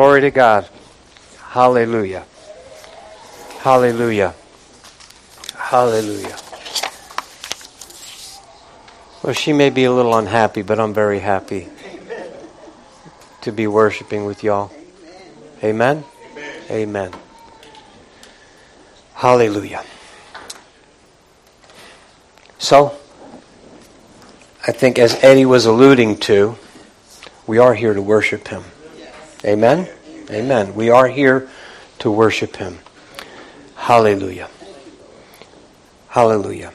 Glory to God. Hallelujah. Hallelujah. Hallelujah. Well, she may be a little unhappy, but I'm very happy to be worshiping with y'all. Amen? Amen. Hallelujah. So, I think as Eddie was alluding to, we are here to worship him. Amen? Amen. We are here to worship him. Hallelujah. Hallelujah.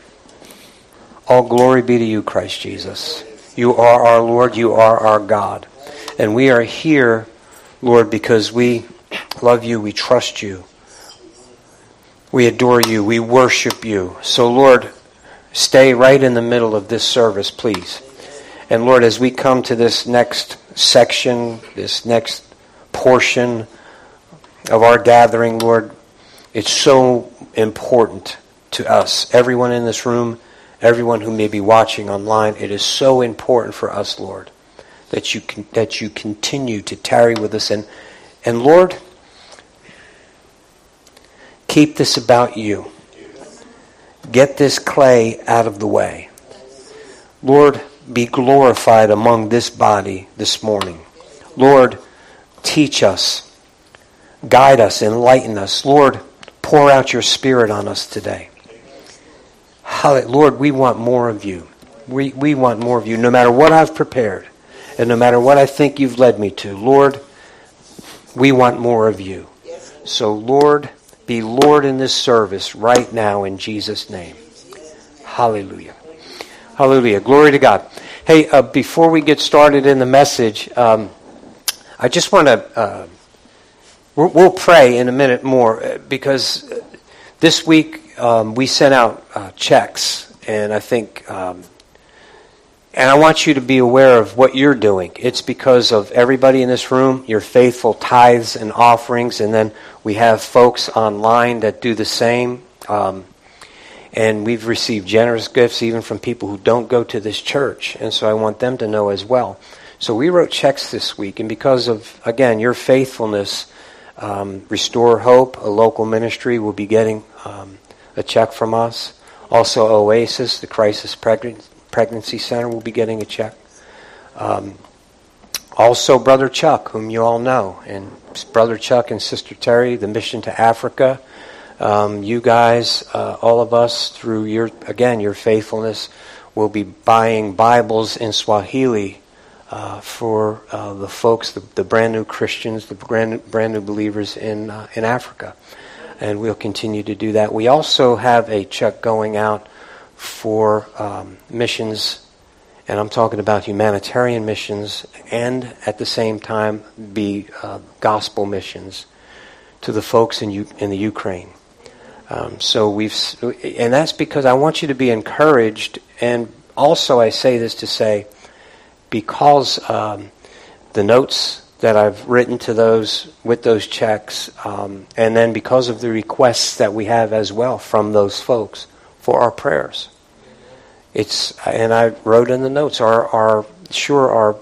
All glory be to you, Christ Jesus. You are our Lord. You are our God. And we are here, Lord, because we love you. We trust you. We adore you. We worship you. So, Lord, stay right in the middle of this service, please. And Lord, as we come to this next section, this next portion of our gathering, Lord, it's so important to us, everyone in this room, everyone who may be watching online. It is so important for us, Lord, that you can, that you continue to tarry with us and and Lord, keep this about you. Get this clay out of the way. Lord, be glorified among this body this morning. Lord, teach us, guide us, enlighten us. Lord, pour out your spirit on us today. Lord, we want more of you. We, we want more of you, no matter what I've prepared and no matter what I think you've led me to. Lord, we want more of you. So, Lord, be Lord in this service right now in Jesus' name. Hallelujah. Hallelujah. Glory to God. Hey, uh, before we get started in the message, um, I just want to. Uh, we'll pray in a minute more uh, because this week um, we sent out uh, checks, and I think. Um, and I want you to be aware of what you're doing. It's because of everybody in this room, your faithful tithes and offerings, and then we have folks online that do the same. Um, and we've received generous gifts even from people who don't go to this church. And so I want them to know as well. So we wrote checks this week, and because of, again, your faithfulness, um, Restore Hope, a local ministry, will be getting um, a check from us. Also, Oasis, the Crisis Pregnancy Pregnancy Center will be getting a check. Um, also, Brother Chuck, whom you all know, and Brother Chuck and Sister Terry, the mission to Africa. Um, you guys, uh, all of us, through your again your faithfulness, will be buying Bibles in Swahili uh, for uh, the folks, the, the, brand new Christians, the brand, brand new believers in uh, in Africa, and we'll continue to do that. We also have a check going out for um, missions, and I'm talking about humanitarian missions, and at the same time be uh, gospel missions to the folks in U- in the Ukraine. Um, so we've, and that's because I want you to be encouraged, and also I say this to say, because um, the notes that I've written to those with those checks, um, and then because of the requests that we have as well from those folks for our prayers. It's and I wrote in the notes our our sure our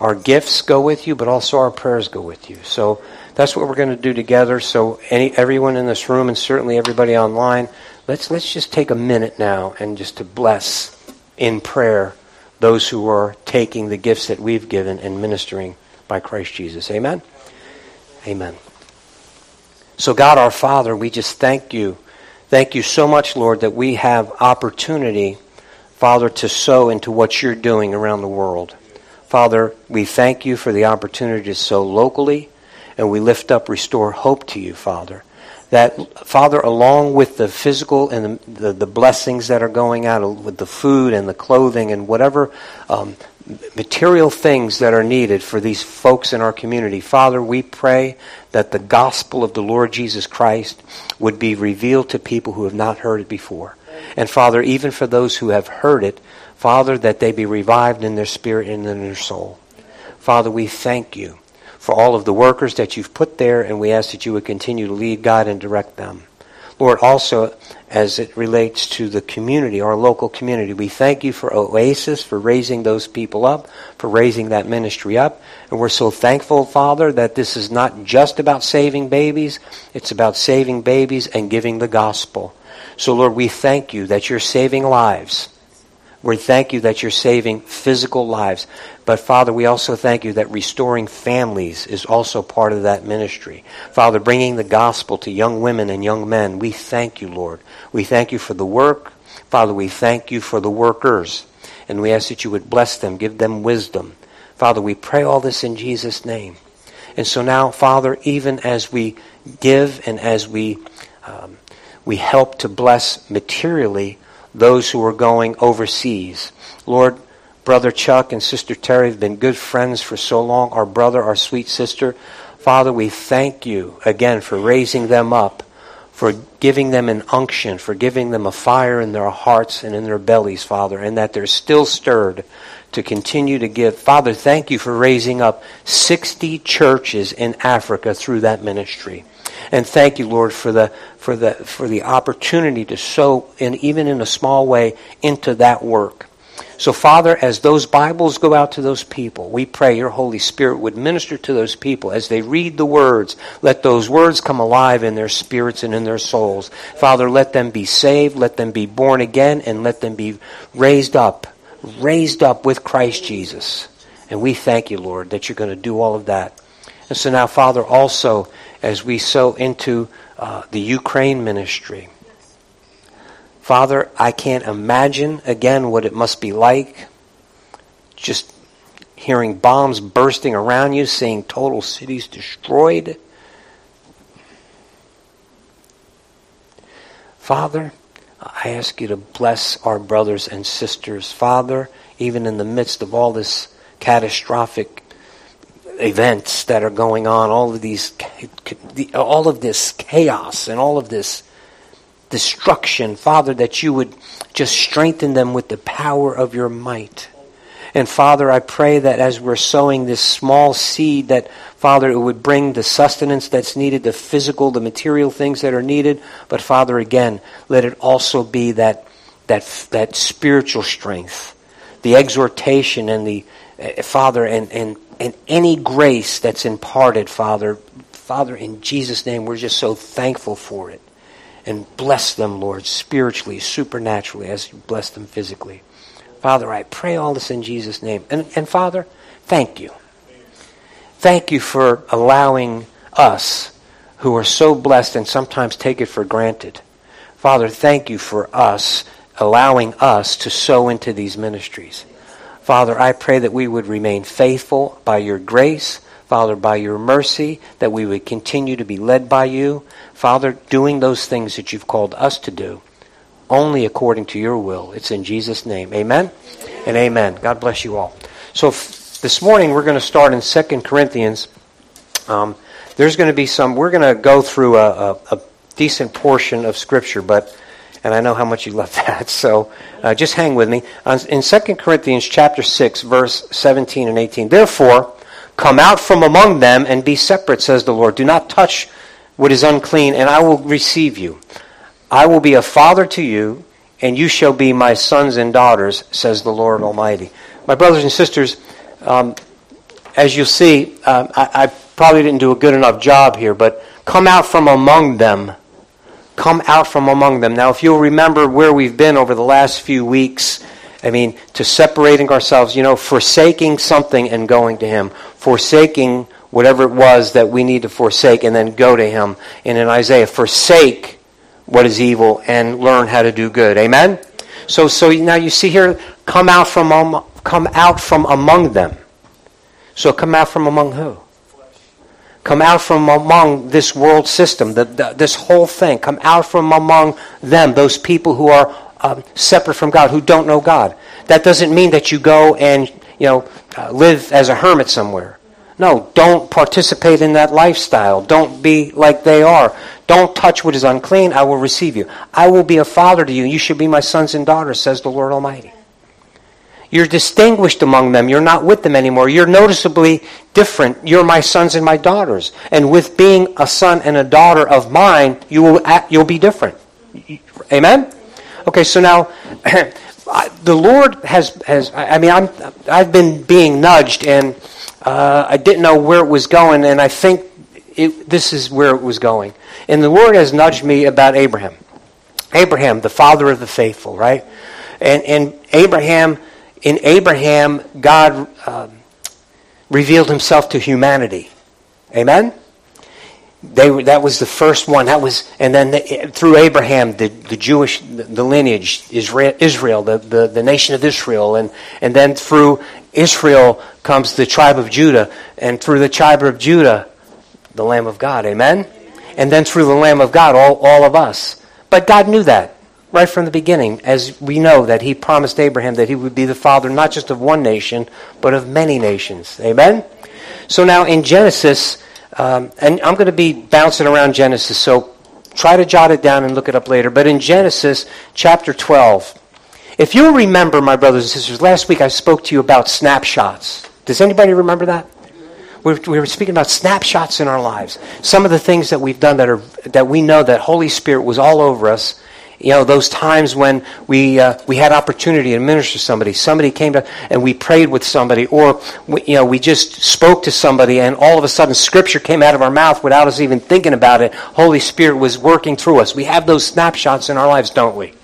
our gifts go with you, but also our prayers go with you. So that's what we're going to do together. So any everyone in this room and certainly everybody online, let's let's just take a minute now and just to bless in prayer those who are taking the gifts that we've given and ministering by Christ Jesus. Amen. Amen. So God our Father, we just thank you Thank you so much, Lord, that we have opportunity, Father, to sow into what you're doing around the world. Father, we thank you for the opportunity to sow locally, and we lift up Restore Hope to you, Father. That, Father, along with the physical and the, the, the blessings that are going out with the food and the clothing and whatever um, material things that are needed for these folks in our community. Father, we pray that the gospel of the Lord Jesus Christ would be revealed to people who have not heard it before. And Father, even for those who have heard it, Father, that they be revived in their spirit and in their soul. Father, we thank you for all of the workers that you've put there, and we ask that you would continue to lead, guide, and direct them. Lord, also as it relates to the community, our local community. We thank you for Oasis, for raising those people up, for raising that ministry up. And we're so thankful, Father, that this is not just about saving babies, it's about saving babies and giving the gospel. So, Lord, we thank you that you're saving lives. We thank you that you're saving physical lives. But Father, we also thank you that restoring families is also part of that ministry. Father, bringing the gospel to young women and young men, we thank you, Lord. We thank you for the work. Father, we thank you for the workers. And we ask that you would bless them, give them wisdom. Father, we pray all this in Jesus' name. And so now, Father, even as we give and as we, um, we help to bless materially those who are going overseas, Lord, Brother Chuck and Sister Terry have been good friends for so long. Our brother, our sweet sister. Father, we thank you again for raising them up, for giving them an unction, for giving them a fire in their hearts and in their bellies, Father, and that they're still stirred to continue to give. Father, thank you for raising up 60 churches in Africa through that ministry. And thank you, Lord, for the for the for the opportunity to sow in even in a small way into that work. So, Father, as those Bibles go out to those people, we pray your Holy Spirit would minister to those people as they read the words. Let those words come alive in their spirits and in their souls. Father, let them be saved, let them be born again, and let them be raised up, raised up with Christ Jesus. And we thank you, Lord, that you're going to do all of that. And so now, Father, also, as we sow into uh, the Ukraine ministry, Father, I can't imagine again what it must be like just hearing bombs bursting around you, seeing total cities destroyed. Father, I ask you to bless our brothers and sisters. Father, even in the midst of all this catastrophic events that are going on, all of these, all of this chaos and all of this destruction, Father, that you would just strengthen them with the power of your might. And Father, I pray that as we're sowing this small seed, that Father, it would bring the sustenance that's needed, the physical, the material things that are needed. But Father, again, let it also be that that that spiritual strength, the exhortation, and the uh, Father, and and and any grace that's imparted, Father, Father, in Jesus' name, we're just so thankful for it and bless them, Lord, spiritually, supernaturally, as you bless them physically. Father, I pray all this in Jesus' name. And, and Father, thank you. Thank you for allowing us, who are so blessed and sometimes take it for granted. Father, thank you for us allowing us to sow into these ministries. Father, I pray that we would remain faithful by your grace, Father, by your mercy, that we would continue to be led by you, Father, doing those things that you've called us to do, only according to your will. It's in Jesus' name. Amen and amen. God bless you all. So f- this morning we're going to start in 2 Corinthians. Um, there's going to be some, we're going to go through a, a, a, decent portion of Scripture, but, and I know how much you love that, so uh, just hang with me. In 2 Corinthians chapter 6, verse 17 and 18, Therefore, come out from among them and be separate, says the Lord. Do not touch what is unclean, and I will receive you. I will be a father to you, and you shall be my sons and daughters, says the Lord Almighty. My brothers and sisters, um, as you'll see, uh, I, I probably didn't do a good enough job here, but come out from among them. Come out from among them. Now, if you'll remember where we've been over the last few weeks, I mean, to separating ourselves, you know, forsaking something and going to Him, forsaking whatever it was that we need to forsake and then go to him. And in Isaiah, forsake what is evil and learn how to do good. Amen? So, so now you see here, come out from, um, come out from among them. So come out from among who? Come out from among this world system, the, the, this whole thing. Come out from among them, those people who are um, separate from God, who don't know God. That doesn't mean that you go and you know uh, live as a hermit somewhere. No, don't participate in that lifestyle. Don't be like they are. Don't touch what is unclean. I will receive you. I will be a father to you. You should be my sons and daughters, says the Lord Almighty. You're distinguished among them. You're not with them anymore. You're noticeably different. You're my sons and my daughters. And with being a son and a daughter of mine, you will act, you'll be different. Amen? Okay, so now the Lord has, has I mean, I'm, I've been being nudged and uh, I didn't know where it was going, and I think it, this is where it was going. And the Lord has nudged me about Abraham. Abraham, the father of the faithful, right? And, and Abraham, in Abraham, God um, revealed himself to humanity. Amen? They, that was the first one. That was, and then the, through Abraham, the, the Jewish, the, the lineage, Israel, Israel the, the, the nation of Israel, and, and then through Israel comes the tribe of Judah, and through the tribe of Judah, the Lamb of God. Amen? And then through the Lamb of God, all, all of us. But God knew that right from the beginning, as we know that He promised Abraham that he would be the father not just of one nation, but of many nations. Amen? So now in Genesis, um, and I'm going to be bouncing around Genesis, so try to jot it down and look it up later. But in Genesis chapter 12, if you remember, my brothers and sisters, last week I spoke to you about snapshots. Does anybody remember that? We were speaking about snapshots in our lives. Some of the things that we've done that are that we know that Holy Spirit was all over us you know, those times when we, uh, we had opportunity to minister to somebody. Somebody came to, and we prayed with somebody, or, we, you know, we just spoke to somebody, and all of a sudden Scripture came out of our mouth without us even thinking about it. Holy Spirit was working through us. We have those snapshots in our lives, don't we?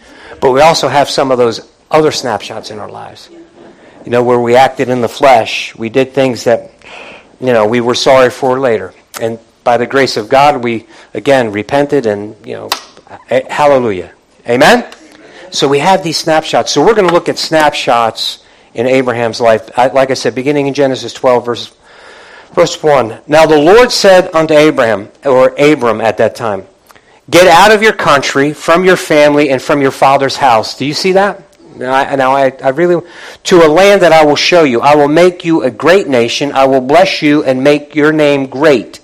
But we also have some of those other snapshots in our lives. You know, where we acted in the flesh. We did things that, you know, we were sorry for later. And by the grace of God, we, again, repented and, you know, hallelujah. Amen? So we have these snapshots. So we're going to look at snapshots in Abraham's life. Like I said, beginning in Genesis 12, verse, verse 1. Now the Lord said unto Abraham, or Abram at that time, Get out of your country, from your family, and from your father's house. Do you see that? Now, I, now I, I really, to a land that I will show you. I will make you a great nation. I will bless you and make your name great.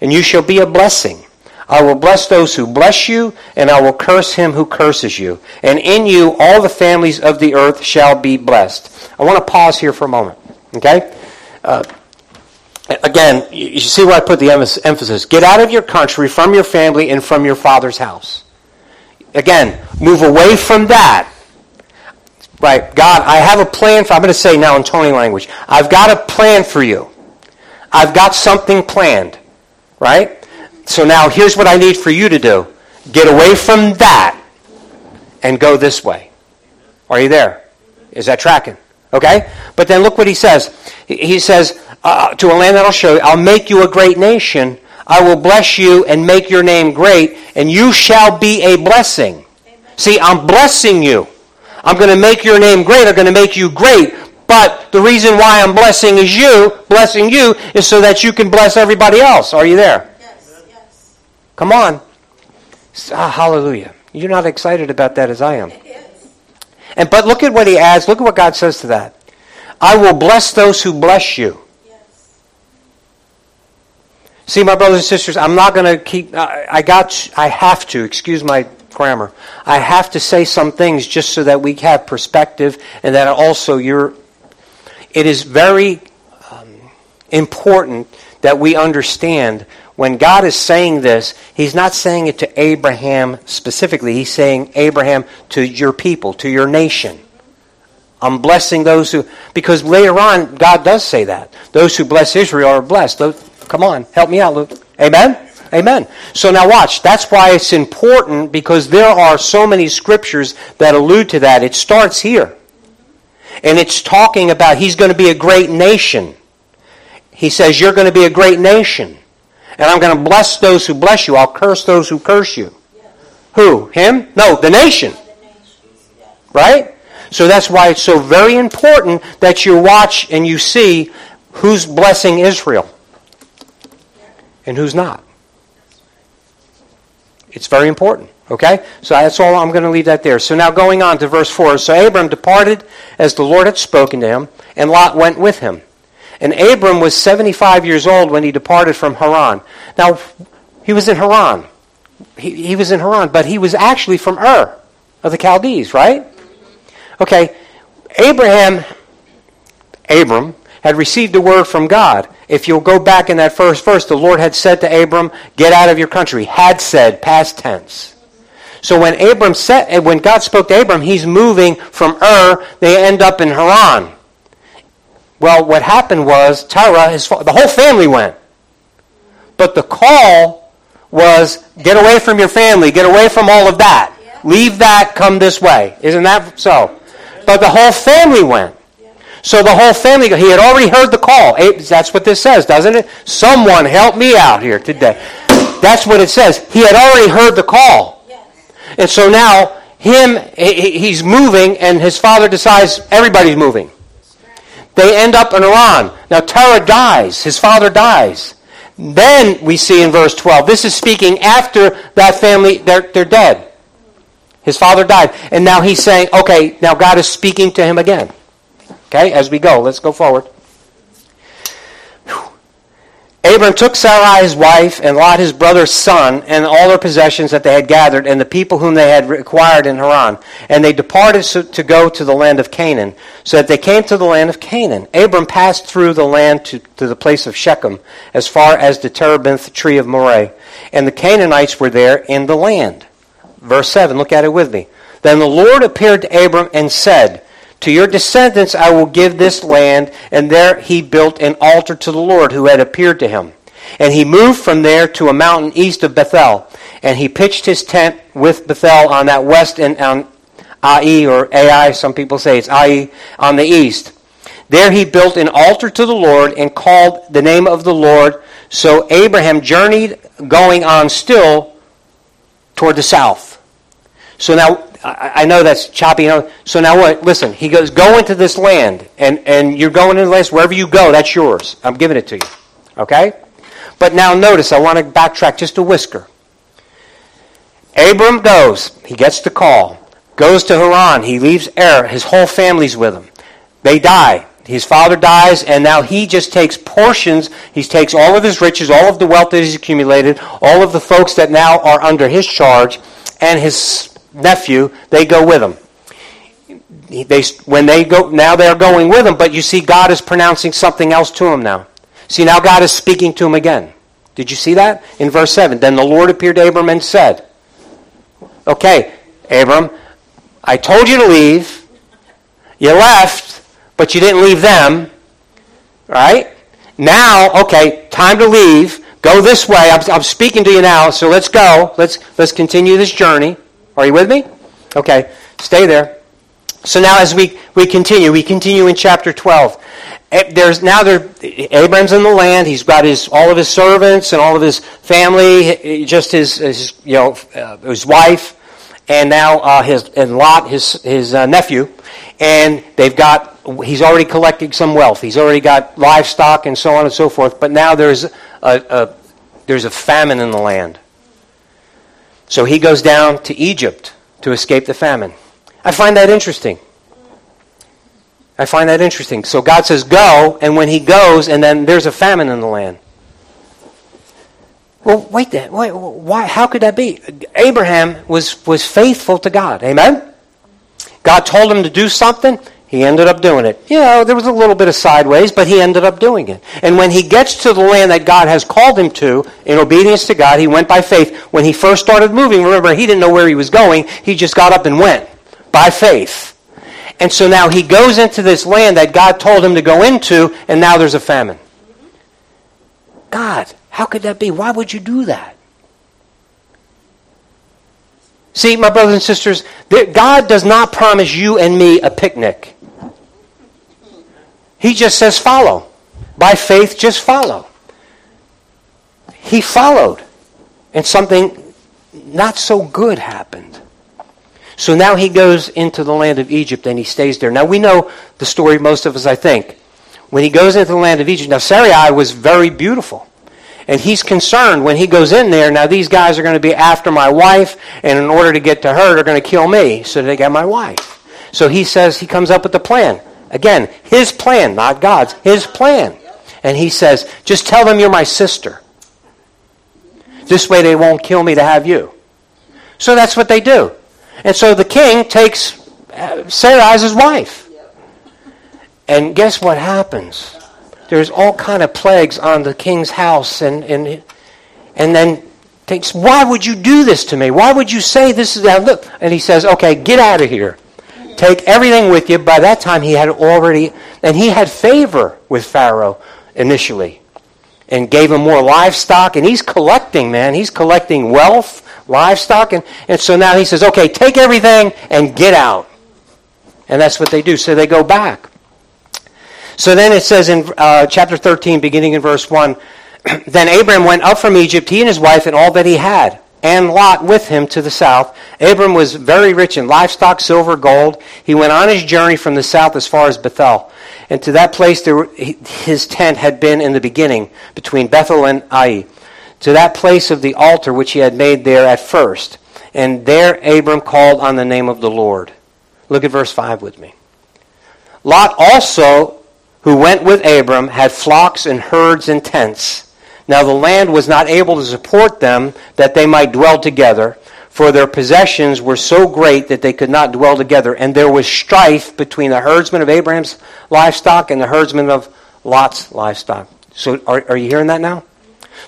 And you shall be a blessing. I will bless those who bless you, and I will curse him who curses you. And in you all the families of the earth shall be blessed. I want to pause here for a moment. Okay? Uh, again, you see where I put the emphasis. Get out of your country, from your family, and from your father's house. Again, move away from that. Right, God, I have a plan for, I'm going to say now in Tony language, I've got a plan for you. I've got something planned. Right? So now here's what I need for you to do get away from that and go this way. Are you there? Is that tracking? Okay? But then look what he says. He says, uh, To a land that I'll show you, I'll make you a great nation. I will bless you and make your name great, and you shall be a blessing. See, I'm blessing you. I'm going to make your name great. I'm going to make you great. But the reason why I'm blessing is you, blessing you, is so that you can bless everybody else. Are you there? Come on. Ah, hallelujah. You're not excited about that as I am. And but look at what he adds. Look at what God says to that. I will bless those who bless you. Yes. See, my brothers and sisters, I'm not going to keep. I got. I have to. Excuse my grammar. I have to say some things just so that we have perspective, and that also you're. It is very um, important that we understand when God is saying this, He's not saying it to Abraham specifically. He's saying, Abraham, to your people, to your nation. I'm blessing those who, because later on, God does say that. Those who bless Israel are blessed. Come on, help me out, Luke. Amen? Amen. So now watch. That's why it's important because there are so many scriptures that allude to that. It starts here. And it's talking about he's going to be a great nation. He says, You're going to be a great nation. And I'm going to bless those who bless you. I'll curse those who curse you. Who? Him? No, the nation. Right? So that's why it's so very important that you watch and you see who's blessing Israel and who's not. It's very important. Okay? So that's all. I'm going to leave that there. So now going on to verse 4. So Abram departed as the Lord had spoken to him, and Lot went with him. And Abram was 75 years old when he departed from Haran. Now, he was in Haran. He, he was in Haran, but he was actually from Ur of the Chaldees, right? Okay, Abraham Abram, had received a word from God. If you'll go back in that first verse, the Lord had said to Abram, Get out of your country. Had said, past tense. So when Abram said, when God spoke to Abram, he's moving from Ur, they end up in Haran. Well, what happened was Terah, his, the whole family went. But the call was get away from your family, get away from all of that. Leave that, come this way. Isn't that so? But the whole family went. So the whole family, he had already heard the call. That's what this says, doesn't it? Someone help me out here today. That's what it says. He had already heard the call. And so now, him, he's moving, and his father decides everybody's moving. They end up in Haran. Now Terah dies. His father dies. Then we see in verse 12, this is speaking after that family, they're, they're dead. His father died. And now he's saying, okay, now God is speaking to him again. Okay, as we go, let's go forward. Abram took Sarai his wife and Lot his brother's son and all their possessions that they had gathered and the people whom they had acquired in Haran. And they departed to go to the land of Canaan. So that they came to the land of Canaan. Abram passed through the land to, to the place of Shechem as far as the terebinth tree of Moreh. And the Canaanites were there in the land. Verse 7, look at it with me. Then the Lord appeared to Abram and said, to your descendants I will give this land. And there he built an altar to the Lord who had appeared to him. And he moved from there to a mountain east of Bethel. And he pitched his tent with Bethel on that west and on Ai or Ai, some people say it's Ai, on the east. There he built an altar to the Lord and called the name of the Lord. So Abraham journeyed going on still toward the south. So now I, I know that's choppy. You know, so now what? Listen, he goes, go into this land, and, and you're going into the land. Wherever you go, that's yours. I'm giving it to you. Okay? But now notice, I want to backtrack just a whisker. Abram goes. He gets the call. Goes to Haran. He leaves Er. His whole family's with him. They die. His father dies, and now he just takes portions. He takes all of his riches, all of the wealth that he's accumulated, all of the folks that now are under his charge, and his nephew, they go with him. They, when they go, now they're going with him, but you see God is pronouncing something else to him now. See, now God is speaking to him again. Did you see that? In verse 7. Then the Lord appeared to Abram and said, Okay, Abram, I told you to leave. You left, but you didn't leave them. Right? Now, okay, time to leave. Go this way. I'm, I'm speaking to you now, so let's go. Let's, let's continue this journey. Are you with me? Okay, stay there. So now as we, we continue, we continue in chapter 12. Eh, there's now there in the land. He's got his all of his servants and all of his family, just his, his you know uh, his wife, and now uh, his and Lot his his uh, nephew, and they've got he's already collecting some wealth. He's already got livestock and so on and so forth. But now there's a, a there's a famine in the land. So he goes down to Egypt to escape the famine. I find that interesting. I find that interesting. So God says, go, and when he goes, and then there's a famine in the land. Well, wait then. Wait, why, how could that be? Abraham was, was faithful to God. Amen? God told him to do something. He ended up doing it. You know, there was a little bit of sideways, but he ended up doing it. And when he gets to the land that God has called him to, in obedience to God, he went by faith. When he first started moving, remember, he didn't know where he was going. He just got up and went by faith. And so now he goes into this land that God told him to go into, and now there's a famine. God, how could that be? Why would you do that? See, my brothers and sisters, God does not promise you and me a picnic. He just says follow. By faith, just follow. He followed, and something not so good happened. So now he goes into the land of Egypt and he stays there. Now we know the story, most of us, I think. When he goes into the land of Egypt, now Sarai was very beautiful. And he's concerned when he goes in there, now these guys are going to be after my wife, and in order to get to her, they're going to kill me so they get my wife. So he says, he comes up with the plan. Again, his plan, not God's, his plan. And he says, just tell them you're my sister. This way they won't kill me to have you. So that's what they do. And so the king takes uh, Sarai as his wife. And guess what happens? There's all kind of plagues on the king's house, and and and then thinks, "Why would you do this to me? Why would you say this is that?" Look, and he says, "Okay, get out of here. Take everything with you." By that time, he had already, and he had favor with Pharaoh initially, and gave him more livestock, and he's collecting, man. He's collecting wealth, livestock, and and so now he says, "Okay, take everything and get out." And that's what they do. So they go back. So then it says in uh, chapter 13, beginning in verse 1 Then Abram went up from Egypt, he and his wife, and all that he had, and Lot with him to the south. Abram was very rich in livestock, silver, gold. He went on his journey from the south as far as Bethel. And to that place there, his tent had been in the beginning, between Bethel and Ai. To that place of the altar which he had made there at first. And there Abram called on the name of the Lord. Look at verse 5 with me. Lot also who went with Abram had flocks and herds and tents. Now the land was not able to support them that they might dwell together, for their possessions were so great that they could not dwell together. And there was strife between the herdsmen of Abraham's livestock and the herdsmen of Lot's livestock. So are, are you hearing that now?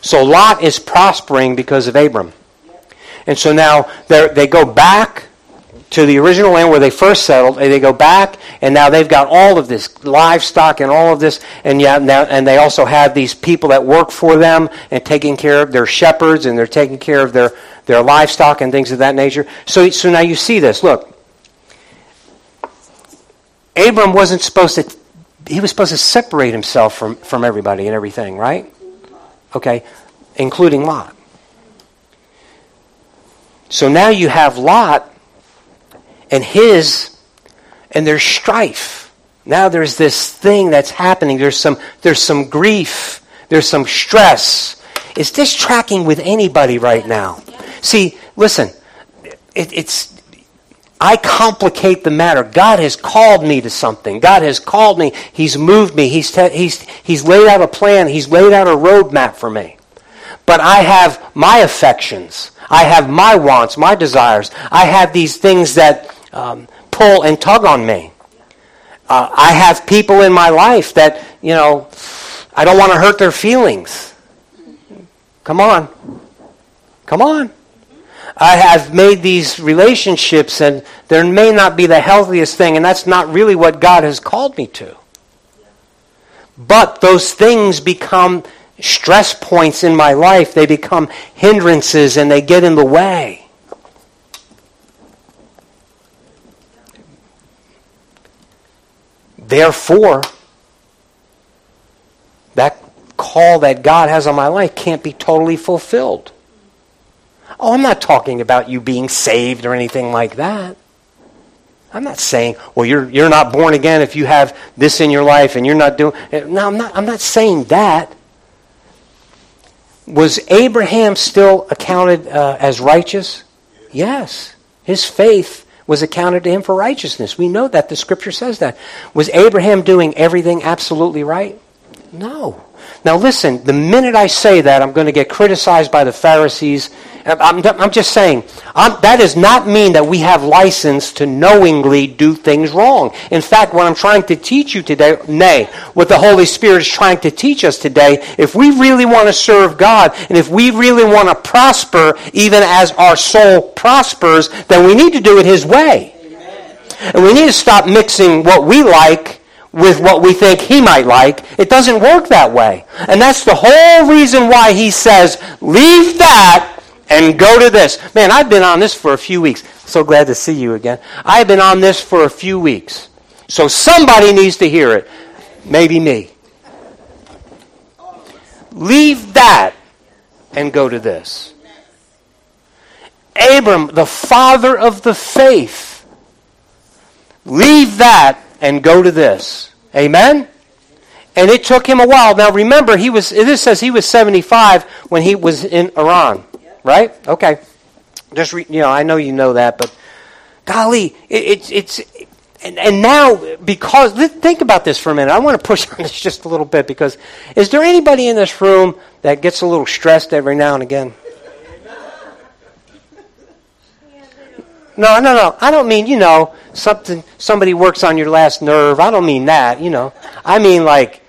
So Lot is prospering because of Abram. And so now they go back to the original land where they first settled, and they go back, and now they've got all of this livestock and all of this, and yeah, now, and they also have these people that work for them and taking care of their shepherds, and they're taking care of their, their livestock and things of that nature. So, so now you see this. Look, Abram wasn't supposed to, he was supposed to separate himself from, from everybody and everything, right? Okay, including Lot. So now you have Lot and his, and there's strife. Now there's this thing that's happening. There's some, there's some grief. There's some stress. Is this tracking with anybody right now? See, listen, it, it's, I complicate the matter. God has called me to something. God has called me. He's moved me. He's, te- he's, he's laid out a plan. He's laid out a roadmap for me. But I have my affections. I have my wants, my desires. I have these things that um, pull and tug on me. Uh, I have people in my life that, you know, I don't want to hurt their feelings. Come on. Come on. I have made these relationships, and there may not be the healthiest thing, and that's not really what God has called me to. But those things become stress points in my life. They become hindrances, and they get in the way. Therefore, that call that God has on my life can't be totally fulfilled. Oh, I'm not talking about you being saved or anything like that. I'm not saying, well, you're, you're not born again if you have this in your life and you're not doing. No, I'm not, I'm not saying that. Was Abraham still accounted uh, as righteous? Yes. His faith was accounted to him for righteousness. We know that. The scripture says that. Was Abraham doing everything absolutely right? No. Now listen, the minute I say that, I'm going to get criticized by the Pharisees. I'm, I'm just saying, I'm, that does not mean that we have license to knowingly do things wrong. In fact, what I'm trying to teach you today, nay, what the Holy Spirit is trying to teach us today, if we really want to serve God, and if we really want to prosper, even as our soul prospers, then we need to do it His way. Amen. And we need to stop mixing what we like with what we think he might like. It doesn't work that way. And that's the whole reason why he says, leave that and go to this. Man, I've been on this for a few weeks. So glad to see you again. I've been on this for a few weeks. So somebody needs to hear it. Maybe me. Leave that and go to this. Abram, the father of the faith, leave that and go to this. Amen? And it took him a while. Now remember, he was this says he was 75 when he was in Haran. Right? Okay. Just re, you know, I know you know that, but golly, it, it's it's and, and now because think about this for a minute. I want to push on this just a little bit because is there anybody in this room that gets a little stressed every now and again? No, no, no. I don't mean, you know, something somebody works on your last nerve. I don't mean that, you know. I mean like!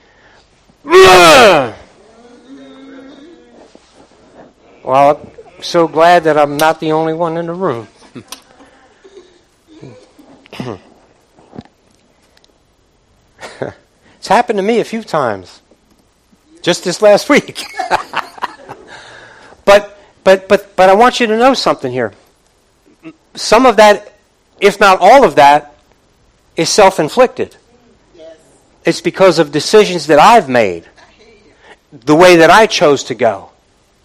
Well, I'm so glad that I'm not the only one in the room. it's happened to me a few times. Just this last week. but but but but I want you to know something here. Some of that, if not all of that, is self-inflicted. Yes. It's because of decisions that I've made. The way that I chose to go.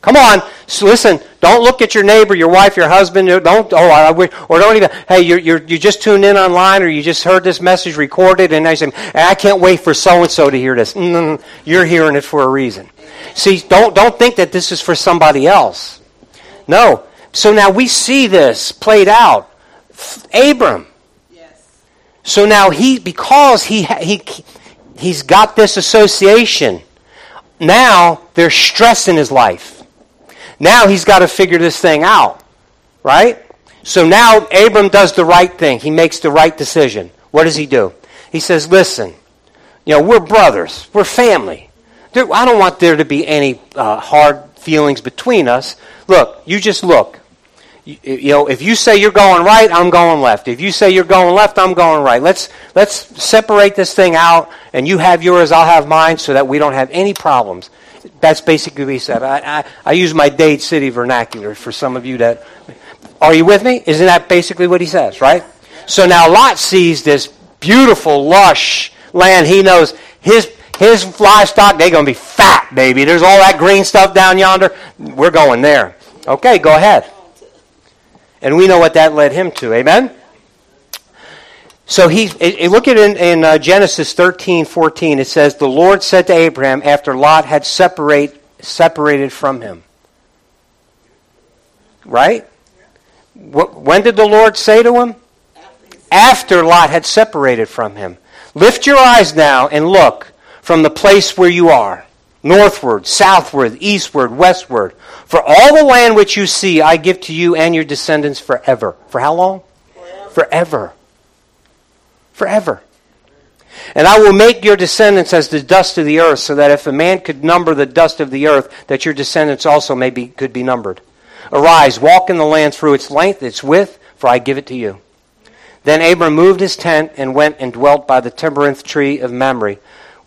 Come on, so listen. Don't look at your neighbor, your wife, your husband. Uh, don't oh, I, or don't even. Hey, you're, you're you just tuned in online, or you just heard this message recorded, and I say, I can't wait for so and so to hear this. Mm, mm, mm, you're hearing it for a reason. See, don't don't think that this is for somebody else. No. So now we see this played out. Abram. Yes. So now he because he he he's got this association. Now there's stress in his life now he's got to figure this thing out, right? So now Abram does the right thing. He makes the right decision. What does he do? He says, Listen, you know, we're brothers, we're family. There, I don't want there to be any uh, hard feelings between us. Look, you just look. You, know, if you say you're going right, I'm going left. If you say you're going left, I'm going right. Let's let's separate this thing out, and you have yours, I'll have mine, so that we don't have any problems. That's basically what he said. I, I, I use my Dade City vernacular for some of you that. Are you with me? Isn't that basically what he says, right? So now Lot sees this beautiful, lush land. He knows his his livestock, they're going to be fat, baby. There's all that green stuff down yonder. We're going there. Okay, go ahead. And we know what that led him to. Amen? So he, look at in, in uh, Genesis 13, 14. It says, The Lord said to Abraham after Lot had separate, separated from him. Right? What, when did the Lord say to him? After Lot had separated from him. Lift your eyes now and look from the place where you are northward, southward, eastward, westward. For all the land which you see, I give to you and your descendants forever. For how long? Forever. forever forever. And I will make your descendants as the dust of the earth, so that if a man could number the dust of the earth, that your descendants also may be, could be numbered. Arise, walk in the land through its length, its width, for I give it to you. Then Abram moved his tent and went and dwelt by the terebinth tree of Mamre,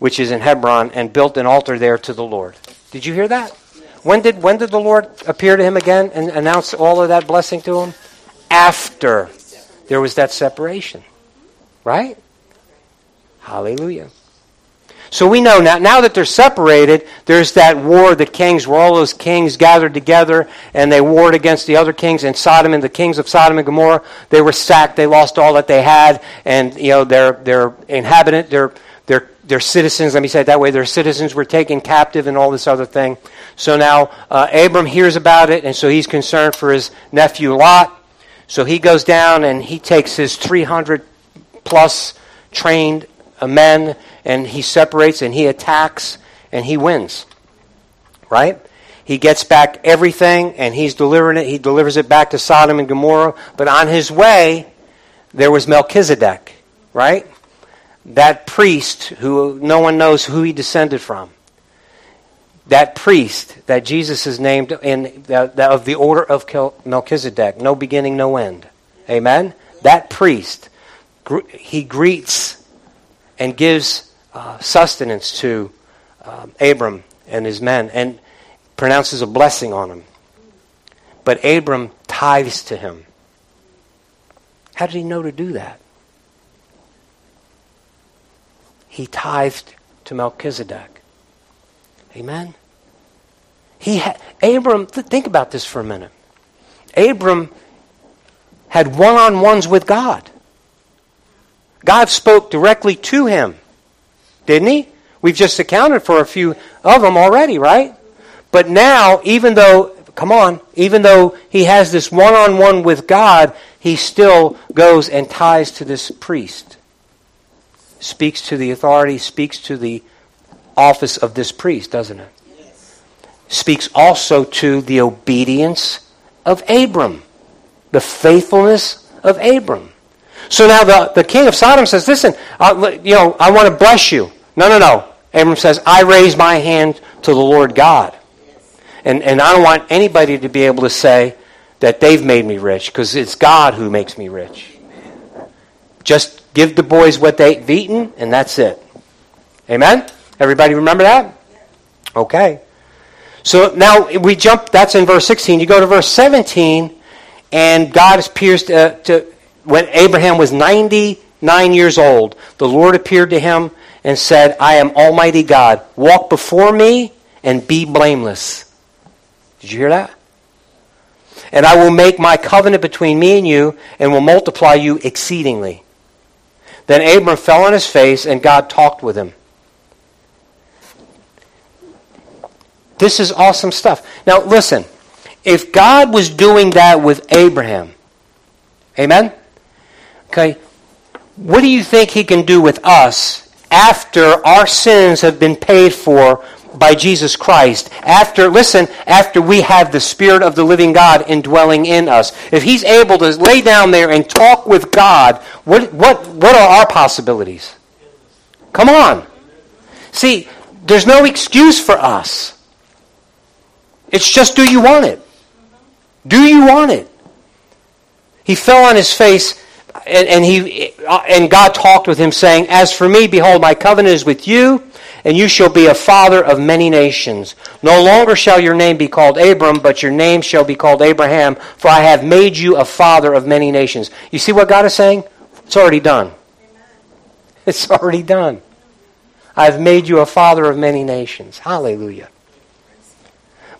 which is in Hebron, and built an altar there to the Lord. Did you hear that? When did, when did the Lord appear to him again and announce all of that blessing to him? After there was that separation. Right? Hallelujah. So we know now, now that they're separated, there's that war the kings, where all those kings gathered together and they warred against the other kings in Sodom and the kings of Sodom and Gomorrah. They were sacked, they lost all that they had, and you know their their inhabitant, their their citizens, let me say it that way, their citizens were taken captive and all this other thing. So now uh, Abram hears about it, and so he's concerned for his nephew Lot. So he goes down and he takes his 300 plus trained men, and he separates and he attacks and he wins. Right? He gets back everything and he's delivering it. He delivers it back to Sodom and Gomorrah. But on his way, there was Melchizedek, right? That priest who no one knows who he descended from. That priest that Jesus is named in the, the, of the order of Melchizedek, no beginning, no end. Amen? That priest he greets and gives uh, sustenance to um, Abram and his men and pronounces a blessing on him. But Abram tithes to him. How did he know to do that? He tithed to Melchizedek. Amen? He ha- Abram, th- think about this for a minute. Abram had one on ones with God. God spoke directly to him, didn't he? We've just accounted for a few of them already, right? But now, even though, come on, even though he has this one on one with God, he still goes and ties to this priest. Speaks to the authority, speaks to the office of this priest, doesn't it? Speaks also to the obedience of Abram, the faithfulness of Abram. So now the, the king of Sodom says, listen, uh, you know, I want to bless you. No, no, no. Abram says, I raise my hand to the Lord God. And, and I don't want anybody to be able to say that they've made me rich because it's God who makes me rich. Just give the boys what they've eaten, and that's it. Amen? Everybody remember that? Okay. So now we jump, that's in verse 16. You go to verse 17, and God appears to, to when Abraham was 99 years old, the Lord appeared to him and said, I am Almighty God. Walk before me and be blameless. Did you hear that? And I will make my covenant between me and you and will multiply you exceedingly. Then Abram fell on his face and God talked with him. This is awesome stuff. Now, listen. If God was doing that with Abraham, amen? Okay, what do you think he can do with us after our sins have been paid for by Jesus Christ? After, listen, after we have the Spirit of the living God indwelling in us. If he's able to lay down there and talk with God, what, what, what are our possibilities? Come on. See, there's no excuse for us. It's just do you want it? Do you want it? He fell on his face and, and, he, and God talked with him, saying, As for me, behold, my covenant is with you, and you shall be a father of many nations. No longer shall your name be called Abram, but your name shall be called Abraham, for I have made you a father of many nations. You see what God is saying? It's already done. It's already done. I've made you a father of many nations. Hallelujah.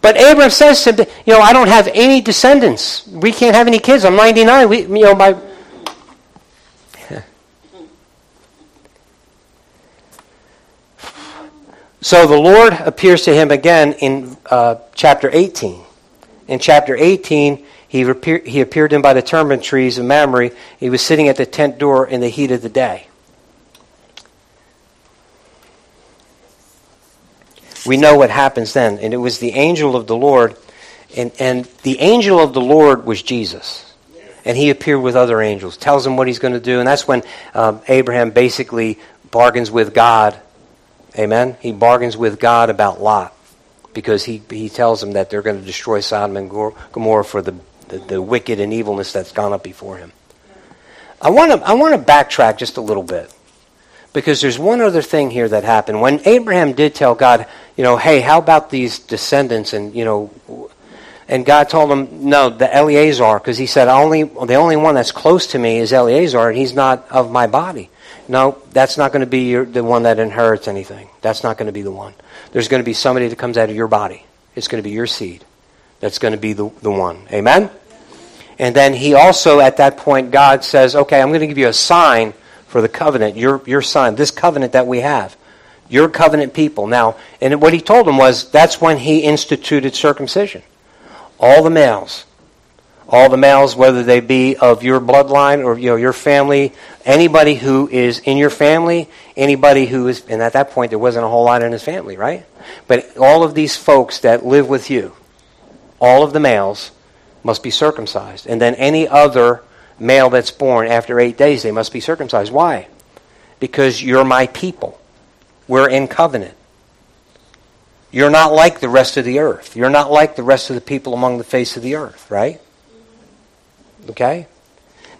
But Abram says to him, you know, I don't have any descendants. We can't have any kids. I'm 99. We, you know, my. So the Lord appears to him again in uh, chapter 18. In chapter 18, he, appear, he appeared to him by the terebinth trees of Mamre. He was sitting at the tent door in the heat of the day. we know what happens then. And it was the angel of the Lord. And, and the angel of the Lord was Jesus. And he appeared with other angels, tells him what he's going to do. And that's when um, Abraham basically bargains with God. Amen? He bargains with God about Lot because he, he tells him that they're going to destroy Sodom and Gomorrah for the, the, the wicked and evilness that's gone up before him. I want to I want to backtrack just a little bit because there's one other thing here that happened. When Abraham did tell God, you know, hey, how about these descendants? And, you know, and God told him, no, the Eleazar, because he said, only, the only one that's close to me is Eleazar, and he's not of my body. No, that's not going to be your, the one that inherits anything. That's not going to be the one. There's going to be somebody that comes out of your body. It's going to be your seed. That's going to be the, the one. Amen? And then he also, at that point, God says, okay, I'm going to give you a sign for the covenant, your, your son, this covenant that we have. Your covenant people. Now, and what he told them was that's when he instituted circumcision. All the males, all the males, whether they be of your bloodline or you know your family, anybody who is in your family, anybody who is, and at that point there wasn't a whole lot in his family, right? But all of these folks that live with you, all of the males must be circumcised, and then any other male that's born after eight days, they must be circumcised. Why? Because you're my people. We're in covenant. You're not like the rest of the earth. You're not like the rest of the people among the face of the earth, right? Okay?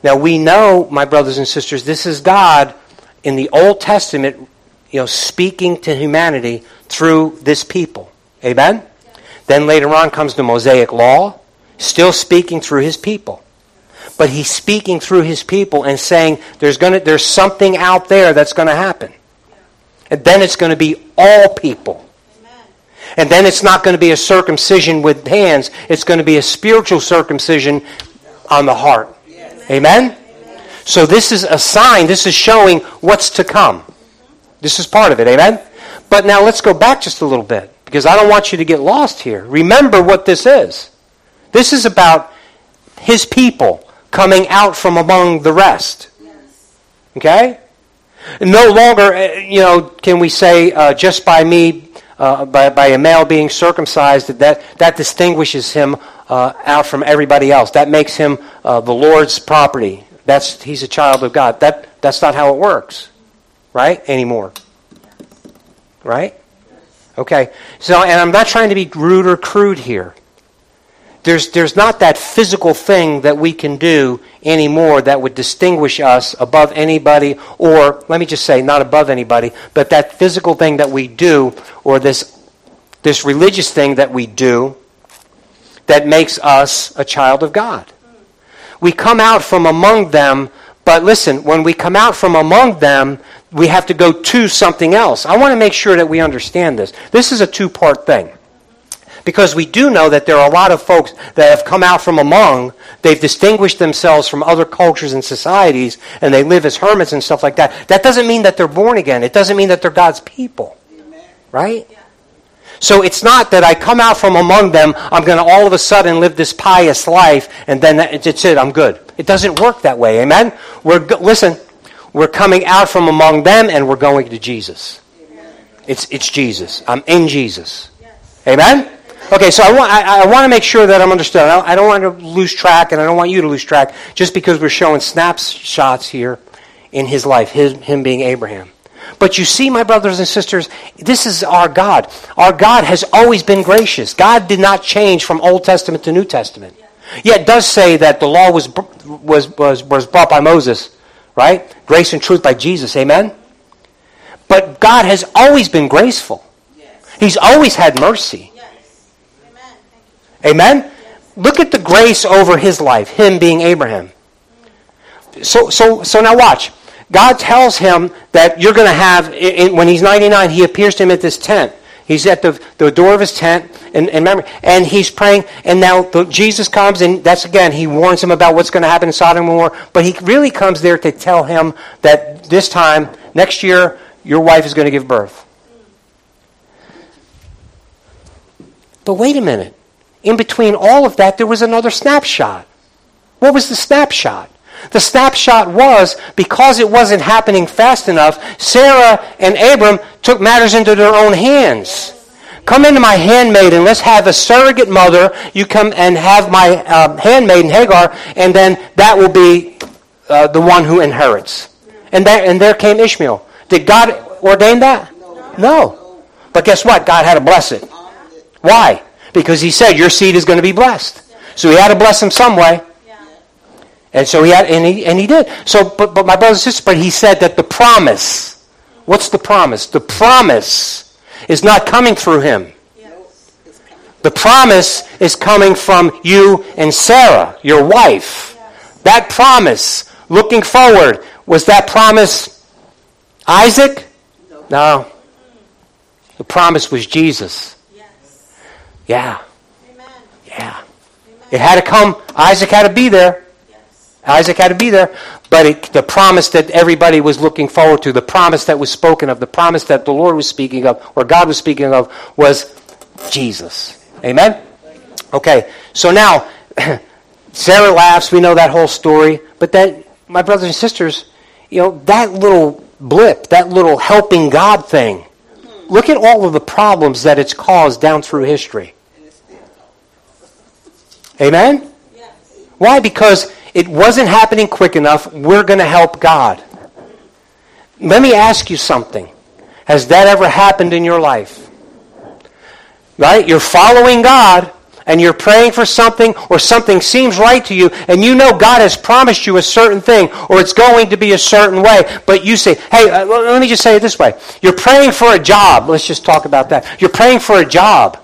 Now we know, my brothers and sisters, this is God in the Old Testament, you know, speaking to humanity through this people. Amen? Then later on comes the Mosaic law, still speaking through his people but he's speaking through his people and saying there's, gonna, there's something out there that's to happen. And then it's to be all people. And then it's not going to be a circumcision with hands, it's going to be a spiritual circumcision on the heart. Amen? So this is a sign, this is showing what's to come. This is part of it. Amen? But now let's go back just a little bit because I don't want you to get lost here. Remember what this is. This is about his people coming out from among the rest. Okay? No longer, uh, you know, can we say uh, just by me, uh, by, by a male being circumcised, that that distinguishes him uh, out from everybody else. That makes him uh, the Lord's property. that's he's a child of God. That that's not how it works, right? Anymore. Right? Okay. So, and I'm not trying to be rude or crude here. There's, there's not that physical thing that we can do anymore that would distinguish us above anybody, or let me just say, not above anybody, but that physical thing that we do, or this, this religious thing that we do, that makes us a child of God. We come out from among them, but listen, when we come out from among them, we have to go to something else. I want to make sure that we understand this. This is a two part thing. Because we do know that there are a lot of folks that have come out from among, they've distinguished themselves from other cultures and societies, and they live as hermits and stuff like that. That doesn't mean that they're born again. It doesn't mean that they're God's people. Right? So it's not that I come out from among them, I'm going to all of a sudden live this pious life, and then that's it, I'm good. It doesn't work that way. Amen? We're, listen, we're coming out from among them, and we're going to Jesus. It's, it's Jesus. I'm in Jesus. Amen? Okay, so I want, I, I, want to make sure that I'm understood. I don't, I don't want to lose track, and I don't want you to lose track just because we're showing snapshots here in his life, his, him being Abraham. But you see, my brothers and sisters, this is our God. Our God has always been gracious. God did not change from Old Testament to New Testament. Yet it does say that the law was, was, was, was brought by Moses, right? Grace and truth by Jesus. Amen? But God has always been graceful. He's always had mercy. Amen? Look at the grace over his life, him being Abraham. So, so, so now watch. God tells him that you're going to have, when he's 99, he appears to him at this tent. He's at the, the door of his tent, and, and remember, and he's praying, and now the, Jesus comes, and that's again, he warns him about what's going to happen in Sodom and but he really comes there to tell him that this time, next year, your wife is going to give birth. But wait a minute in between all of that, there was another snapshot. What was the snapshot? The snapshot was because it wasn't happening fast enough, Sarah and Abram took matters into their own hands. Come into my handmaid and let's have a surrogate mother. You come and have my uh, handmaid Hagar, and then that will be uh, the one who inherits. And, and there came Ishmael. Did God ordain that? No. But guess what? God had to bless it. Why? because he said your seed is going to be blessed. So he had to bless him some way. And so he had, and he, and he did. So, but, but my brothers and sisters, but he said that the promise, what's the promise? The promise is not coming through him. The promise is coming from you and Sarah, your wife. That promise, looking forward, was that promise Isaac? No. The promise was Jesus. Yeah. Amen. Yeah. Amen. It had to come. Isaac had to be there. Isaac had to be there. But it, the promise that everybody was looking forward to, the promise that was spoken of, the promise that the Lord was speaking of, or God was speaking of, was Jesus. Amen? Okay, so now, Sarah laughs. We know that whole story. But then, my brothers and sisters, you know, that little blip, that little helping God thing, look at all of the problems that it's caused down through history. Amen? Why? Because it wasn't happening quick enough. We're going to help God. Let me ask you something. Has that ever happened in your life? Right? You're following God and you're praying for something or something seems right to you and you know God has promised you a certain thing or it's going to be a certain way, but you say, hey, uh, let me just say it this way. You're praying for a job. Let's just talk about that. You're praying for a job,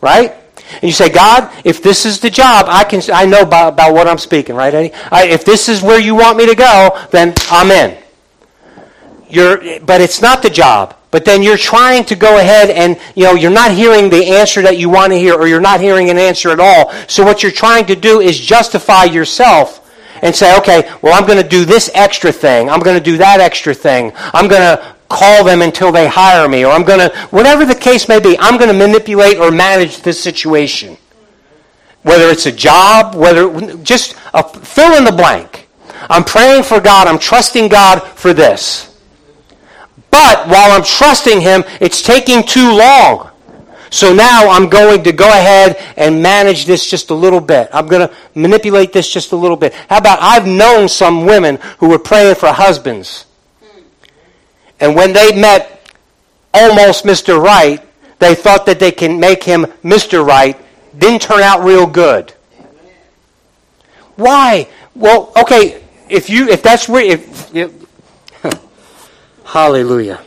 right? And you say, God, if this is the job, I can I know about, what I'm speaking, right, Eddie? I, if this is where you want me to go, then I'm in. You're, but it's not the job. But then you're trying to go ahead and, you know, you're not hearing the answer that you want to hear, or you're not hearing an answer at all. So what you're trying to do is justify yourself and say, okay, well, I'm going to do this extra thing. I'm going to do that extra thing. I'm going to call them until they hire me, or I'm going to, whatever the case may be, I'm going to manipulate or manage this situation. Whether it's a job, whether, just a, fill in the blank. I'm praying for God, I'm trusting God for this. But while I'm trusting Him, it's taking too long. So now I'm going to go ahead and manage this just a little bit. I'm going to manipulate this just a little bit. How about I've known some women who were praying for husbands. And when they met almost Mr. Right, they thought that they can make him Mr. Right. Didn't turn out real good. Why? Well, okay, if you if that's where if, if hallelujah.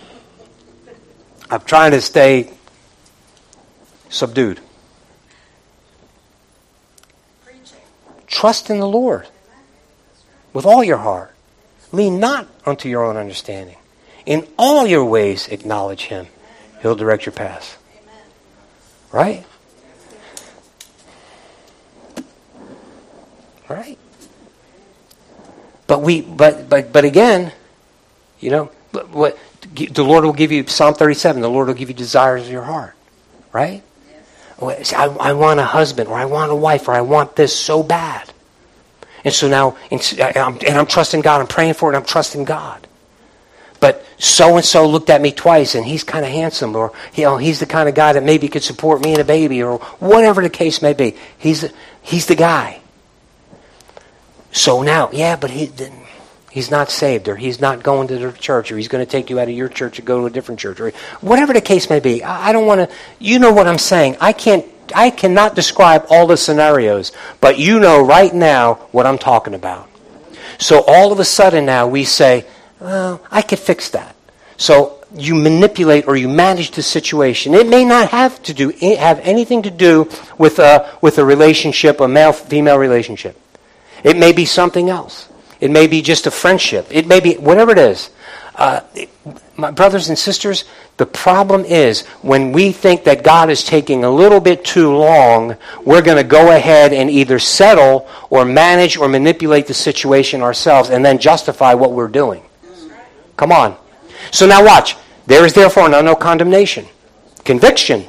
I'm trying to stay subdued. Trust in the Lord with all your heart. Lean not unto your own understanding. In all your ways acknowledge him. He'll direct your path. Right? Right? But we but but but again, you know, what the Lord will give you Psalm 37, the Lord will give you desires of your heart. Right? Yes. I, I want a husband or I want a wife or I want this so bad. And so now, and I'm trusting God, I'm praying for it, I'm trusting God but so and so looked at me twice and he's kind of handsome or you know he's the kind of guy that maybe could support me and a baby or whatever the case may be. He's he's the guy. So now yeah but he he's not saved or he's not going to the church or he's going to take you out of your church and go to a different church or whatever the case may be. I don't want to you know what i'm saying. I can't i cannot describe all the scenarios but you know right now what i'm talking about. So all of a sudden now we say well, I could fix that. So you manipulate or you manage the situation. It may not have to do have anything to do with a with a relationship, a male female relationship. It may be something else. It may be just a friendship. It may be whatever it is. Uh, it, my brothers and sisters, the problem is when we think that God is taking a little bit too long, we're going to go ahead and either settle or manage or manipulate the situation ourselves and then justify what we're doing. Come on. So now watch. There is therefore now no condemnation. Conviction.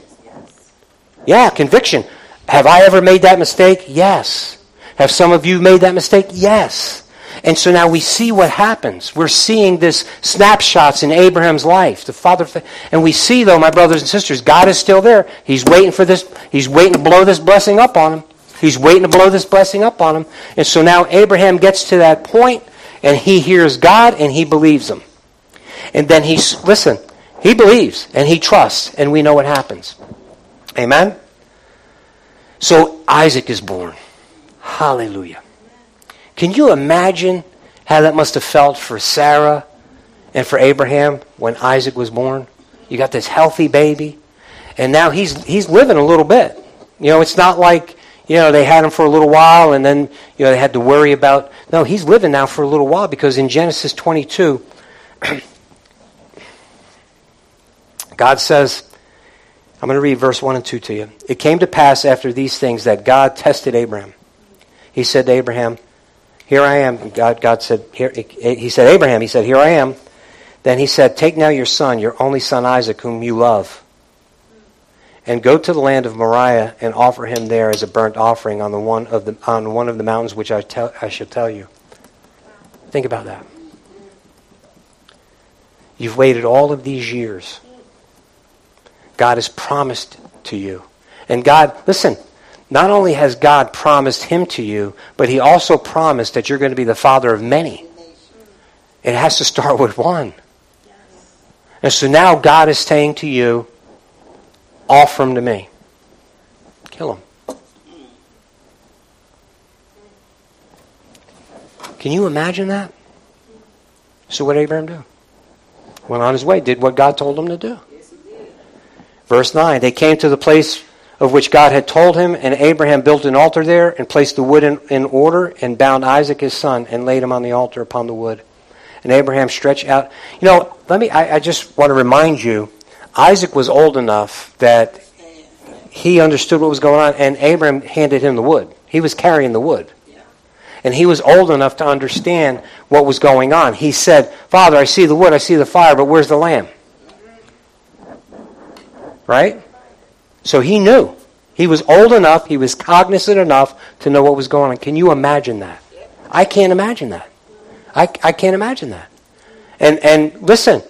Yeah, conviction. Have I ever made that mistake? Yes. Have some of you made that mistake? Yes. And so now we see what happens. We're seeing this snapshots in Abraham's life, the father, and we see though, my brothers and sisters, God is still there. He's waiting for this. He's waiting to blow this blessing up on him. He's waiting to blow this blessing up on him. And so now Abraham gets to that point, and he hears God, and he believes him. And then he, listen, he believes and he trusts, and we know what happens. Amen? So Isaac is born. Hallelujah. Can you imagine how that must have felt for Sarah and for Abraham when Isaac was born? You got this healthy baby, and now he's he's living a little bit. You know, it's not like you know they had him for a little while and then you know they had to worry about. No, he's living now for a little while because in Genesis 22. God says, I'm going to read verse 1 and 2 to you. It came to pass after these things that God tested Abraham. He said to Abraham, Here I am. God, God said, here, He said, Abraham, He said, Here I am. Then He said, Take now your son, your only son Isaac, whom you love, and go to the land of Moriah and offer him there as a burnt offering on, the one, of the, on one of the mountains which I, tell, I shall tell you. Think about that. You've waited all of these years God has promised to you. And God, listen, not only has God promised him to you, but he also promised that you're going to be the father of many. It has to start with one. And so now God is saying to you, offer him to me. Kill him. Can you imagine that? So what did Abraham do? Went on his way, did what God told him to do. Verse 9 They came to the place of which God had told him, and Abraham built an altar there and placed the wood in, in order and bound Isaac his son and laid him on the altar upon the wood. And Abraham stretched out. You know, let me, I, I just want to remind you Isaac was old enough that he understood what was going on, and Abraham handed him the wood. He was carrying the wood. And he was old enough to understand what was going on. He said, Father, I see the wood, I see the fire, but where's the lamb? Right? So he knew. He was old enough, he was cognizant enough to know what was going on. Can you imagine that? I can't imagine that. I, I can't imagine that. And, and listen,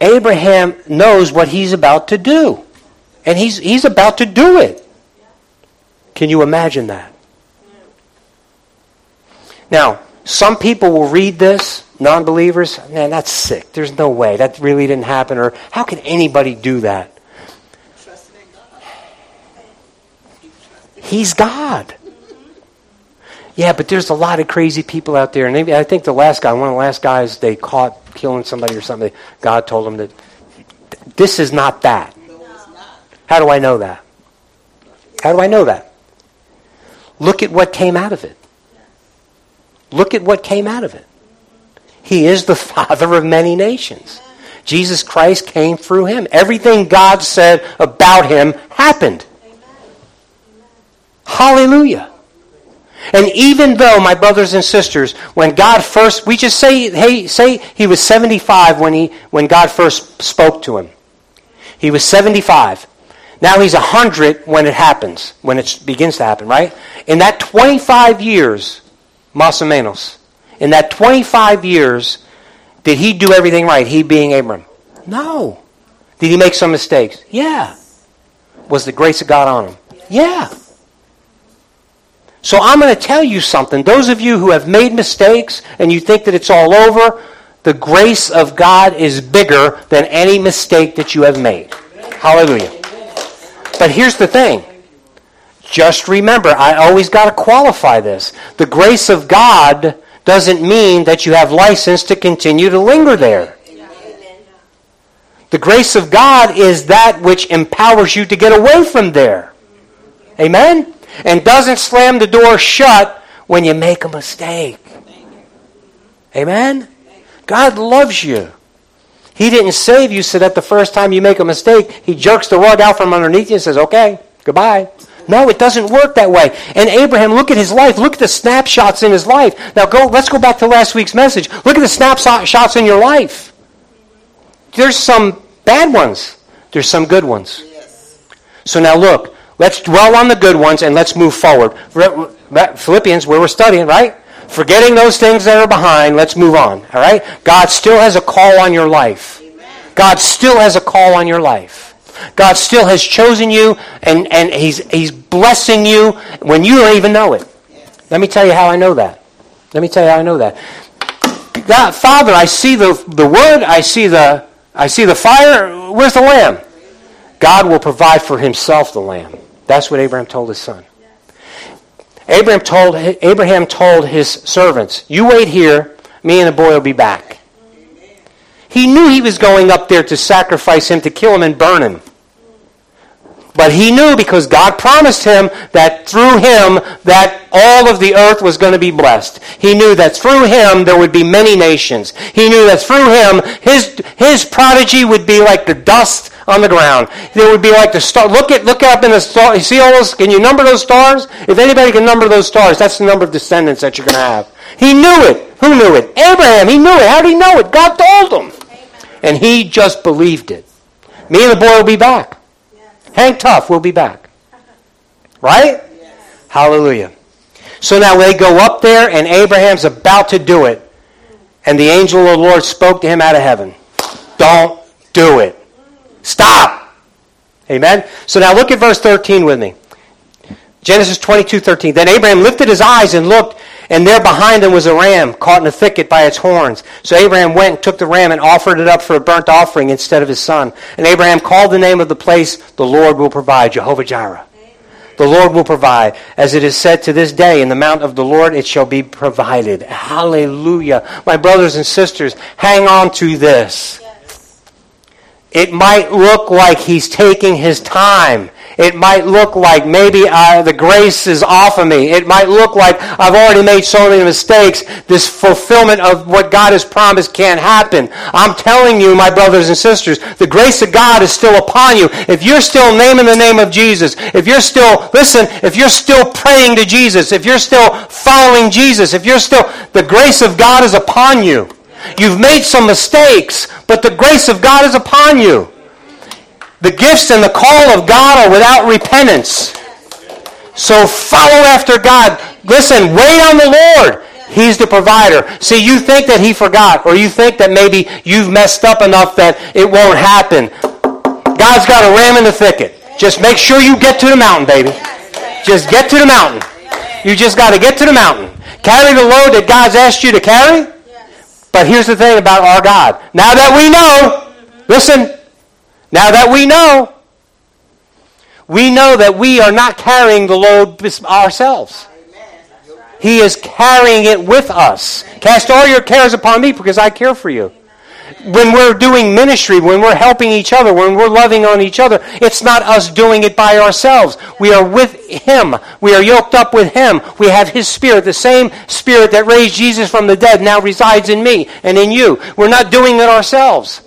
Abraham knows what he's about to do. And he's, he's about to do it. Can you imagine that? Now, some people will read this, non believers, man, that's sick. There's no way. That really didn't happen. Or how can anybody do that? He's God. Yeah, but there's a lot of crazy people out there. And I think the last guy, one of the last guys they caught killing somebody or something, God told them that this is not that. How do I know that? How do I know that? Look at what came out of it. Look at what came out of it. He is the Father of many nations. Jesus Christ came through him. Everything God said about him happened. Hallelujah. And even though, my brothers and sisters, when God first, we just say, hey, say he was 75 when, he, when God first spoke to him. He was 75. Now he's 100 when it happens, when it begins to happen, right? In that 25 years, más in that 25 years, did he do everything right, he being Abram? No. Did he make some mistakes? Yeah. Was the grace of God on him? Yeah. So I'm going to tell you something. Those of you who have made mistakes and you think that it's all over, the grace of God is bigger than any mistake that you have made. Hallelujah. But here's the thing. Just remember, I always got to qualify this. The grace of God doesn't mean that you have license to continue to linger there. The grace of God is that which empowers you to get away from there. Amen? And doesn't slam the door shut when you make a mistake. Amen? God loves you. He didn't save you so that the first time you make a mistake, he jerks the rug out from underneath you and says, okay, goodbye. No, it doesn't work that way. And Abraham, look at his life. Look at the snapshots in his life. Now go, let's go back to last week's message. Look at the snapshots in your life. There's some bad ones. There's some good ones. So now look, Let's dwell on the good ones and let's move forward. Philippians, where we're studying, right? Forgetting those things that are behind, let's move on. All right? God still has a call on your life. God still has a call on your life. God still has chosen you and, and he's, he's blessing you when you don't even know it. Let me tell you how I know that. Let me tell you how I know that. God, Father, I see the, the wood, I see the, I see the fire. Where's the lamb? God will provide for himself the lamb. That's what Abraham told his son. Abraham told, Abraham told his servants, You wait here, me and the boy will be back. He knew he was going up there to sacrifice him, to kill him and burn him. But he knew because God promised him that through him that all of the earth was going to be blessed. He knew that through him there would be many nations. He knew that through him his his prodigy would be like the dust on the ground. There would be like the star. Look at look up in the star. You see all those? Can you number those stars? If anybody can number those stars, that's the number of descendants that you're going to have. He knew it. Who knew it? Abraham. He knew it. How did he know it? God told him, and he just believed it. Me and the boy will be back. Hang tough. We'll be back. Right? Hallelujah. So now they go up there, and Abraham's about to do it. And the angel of the Lord spoke to him out of heaven. Don't do it. Stop. Amen. So now look at verse 13 with me. Genesis 22, 13. Then Abraham lifted his eyes and looked, and there behind him was a ram caught in a thicket by its horns. So Abraham went and took the ram and offered it up for a burnt offering instead of his son. And Abraham called the name of the place, The Lord will provide, Jehovah Jireh. The Lord will provide. As it is said to this day, in the mount of the Lord it shall be provided. Hallelujah. My brothers and sisters, hang on to this. It might look like he's taking his time. It might look like maybe uh, the grace is off of me. It might look like I've already made so many mistakes. This fulfillment of what God has promised can't happen. I'm telling you, my brothers and sisters, the grace of God is still upon you. If you're still naming the name of Jesus, if you're still, listen, if you're still praying to Jesus, if you're still following Jesus, if you're still, the grace of God is upon you. You've made some mistakes, but the grace of God is upon you. The gifts and the call of God are without repentance. So follow after God. Listen, wait on the Lord. He's the provider. See, you think that he forgot, or you think that maybe you've messed up enough that it won't happen. God's got a ram in the thicket. Just make sure you get to the mountain, baby. Just get to the mountain. You just got to get to the mountain. Carry the load that God's asked you to carry. But here's the thing about our God. Now that we know, listen, now that we know, we know that we are not carrying the load ourselves. He is carrying it with us. Cast all your cares upon me because I care for you when we're doing ministry, when we're helping each other, when we're loving on each other, it's not us doing it by ourselves. We are with Him. We are yoked up with Him. We have His Spirit. The same Spirit that raised Jesus from the dead now resides in me and in you. We're not doing it ourselves.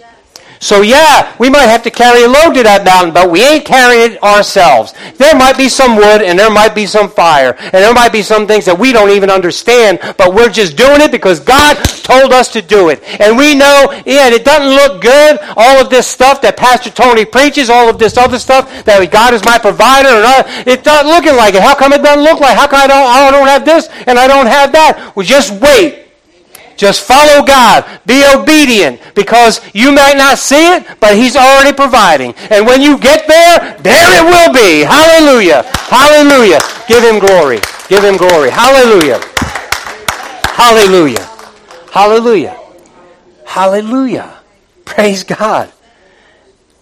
So yeah, we might have to carry a load to that mountain, but we ain't carrying it ourselves. There might be some wood and there might be some fire and there might be some things that we don't even understand, but we're just doing it because God told us to do it. And we know, yeah, it doesn't look good, all of this stuff that Pastor Tony preaches, all of this other stuff that God is my provider, and all, it's not looking like it. How come it doesn't look like? How come I don't, I don't have this and I don't have that? We just wait just follow God. Be obedient because you might not see it, but He's already providing. And when you get there, there it will be. Hallelujah. Hallelujah. Give Him glory. Give Him glory. Hallelujah. Hallelujah. Hallelujah. Hallelujah. Praise God.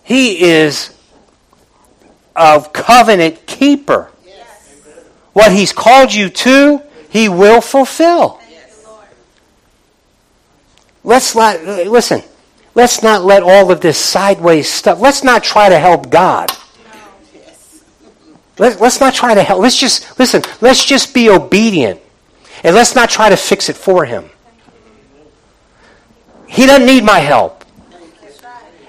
He is a covenant keeper. What He's called you to, He will fulfill. Let's not, listen, let's not let all of this sideways stuff, let's not try to help God. Let, us not try to help. Let's just, listen, let's just be obedient. And let's not try to fix it for him. He doesn't need my help.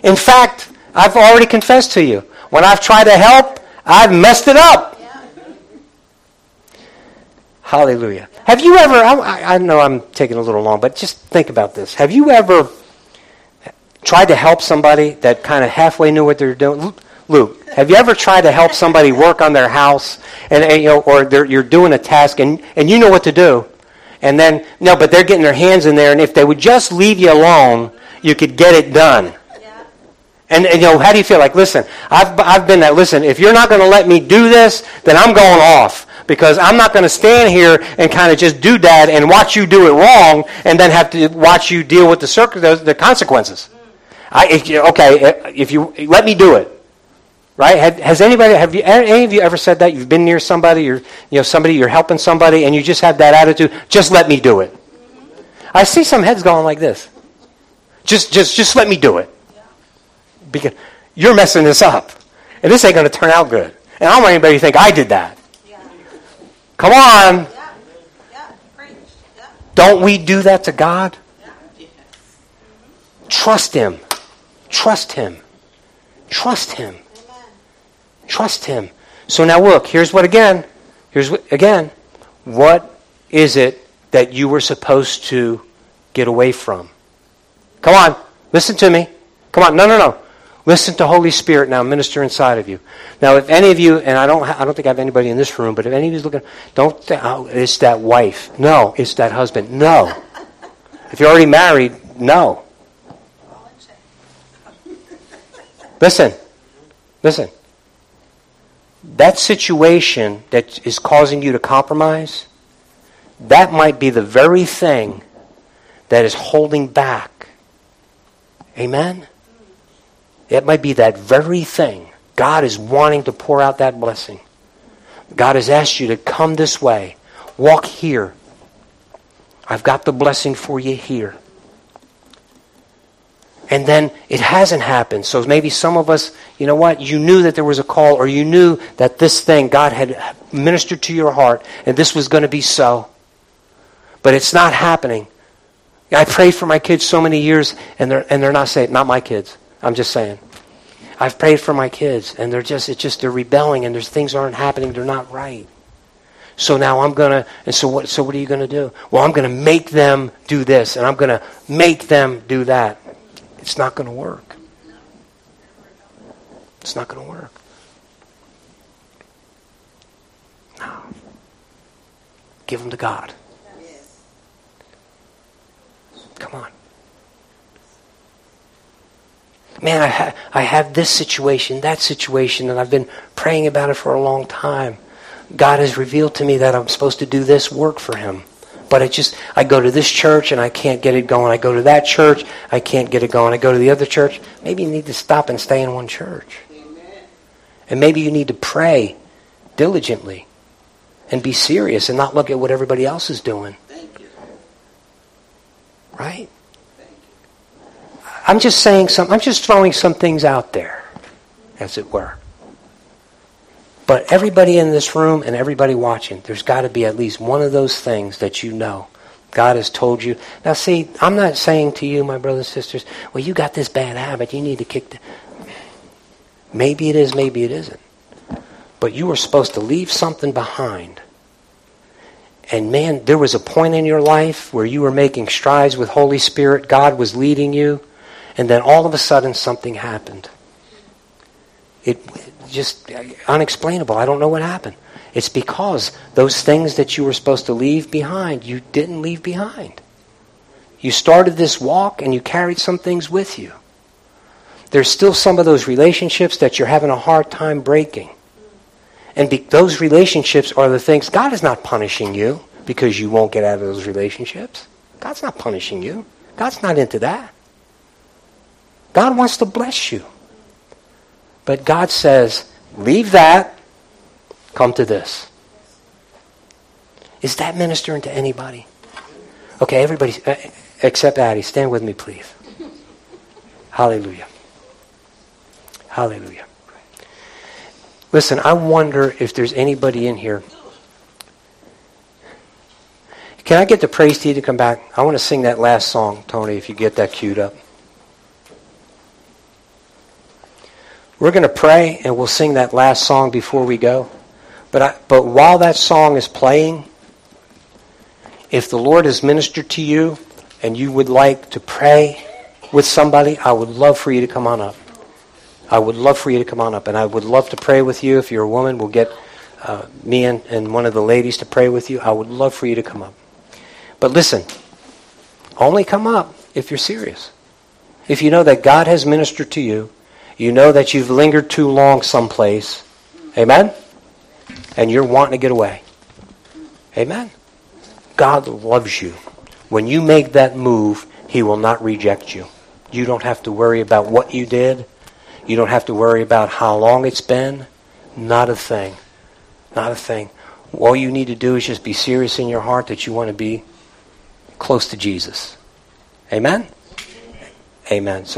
In fact, I've already confessed to you. When I've tried to help, I've messed it up. Hallelujah. Have you ever, I, I, know I'm taking a little long, but just think about this. Have you ever tried to help somebody that kind of halfway knew what they're doing? Luke, have you ever tried to help somebody work on their house, and, and you know, or you're doing a task, and, and you know what to do, and then no, but they're getting their hands in there, and if they would just leave you alone, you could get it done. And, and, you know, how do you feel? Like, listen, I've, I've been that. Listen, if you're not going to let me do this, then I'm going off because I'm not going to stand here and kind of just do that and watch you do it wrong and then have to watch you deal with the, circ- the, the consequences. I, if you, okay, eh, if you let me do it, right? Have, has anybody, have you, any of you ever said that? You've been near somebody, or you know, somebody, you're helping somebody, and you just have that attitude. Just let me do it. I see some heads going like this. Just, just, just let me do it. Because you're messing this up, and this ain't going to turn out good. And I don't want anybody to think I did that. Come on. Don't we do that to God? Trust Him. Trust Him. Trust Him. Trust Him. So now look, here's what again. Here's what, again. What is it that you were supposed to get away from? Come on. Listen to me. Come on. No, no, no. Listen to Holy Spirit now minister inside of you. Now, if any of you, and I don't, I don't think I have anybody in this room, but if any of you is looking, don't think, oh, it's that wife. No, it's that husband. No. If you're already married, no. Listen, listen. That situation that is causing you to compromise, that might be the very thing that is holding back. Amen? It might be that very thing. God is wanting to pour out that blessing. God has asked you to come this way. Walk here. I've got the blessing for you here. And then it hasn't happened. So maybe some of us, you know what? You knew that there was a call, or you knew that this thing, God had ministered to your heart, and this was going to be so. But it's not happening. I prayed for my kids so many years, and they're, and they're not saved. Not my kids. I'm just saying. I've prayed for my kids, and they're just, it's just, they're rebelling, and there's things aren't happening, they're not right. So now I'm going to, and so what, so what are you going to do? Well, I'm going to make them do this, and I'm going to make them do that. It's not going to work. It's not going to work. No. Give them to God. Come on man, I, ha- I have this situation, that situation, and I've been praying about it for a long time. God has revealed to me that I'm supposed to do this work for Him. But it just, I go to this church and I can't get it going. I go to that church, I can't get it going. I go to the other church. Maybe you need to stop and stay in one church. And maybe you need to pray diligently and be serious and not look at what everybody else is doing. Right? I'm just saying some, I'm just throwing some things out there, as it were. But everybody in this room and everybody watching, there's got to be at least one of those things that you know. God has told you. Now, see, I'm not saying to you, my brothers and sisters, well, you got this bad habit. You need to kick the. Maybe it is, maybe it isn't. But you were supposed to leave something behind. And man, there was a point in your life where you were making strides with Holy Spirit. God was leading you. And then all of a sudden, something happened. It just unexplainable. I don't know what happened. It's because those things that you were supposed to leave behind, you didn't leave behind. You started this walk and you carried some things with you. There's still some of those relationships that you're having a hard time breaking. And be, those relationships are the things, God is not punishing you because you won't get out of those relationships. God's not punishing you. God's not into that. God wants to bless you. But God says, leave that, come to this. Is that ministering to anybody? Okay, everybody, uh, except Addie, stand with me, please. Hallelujah. Hallelujah. Listen, I wonder if there's anybody in here. Can I get the praise team to come back? I want to sing that last song, Tony, if you get that queued up. We're going to pray and we'll sing that last song before we go. But, I, but while that song is playing, if the Lord has ministered to you and you would like to pray with somebody, I would love for you to come on up. I would love for you to come on up. And I would love to pray with you. If you're a woman, we'll get uh, me and, and one of the ladies to pray with you. I would love for you to come up. But listen, only come up if you're serious. If you know that God has ministered to you you know that you've lingered too long someplace. Amen? And you're wanting to get away. Amen? God loves you. When you make that move, He will not reject you. You don't have to worry about what you did. You don't have to worry about how long it's been. Not a thing. Not a thing. All you need to do is just be serious in your heart that you want to be close to Jesus. Amen? Amen. So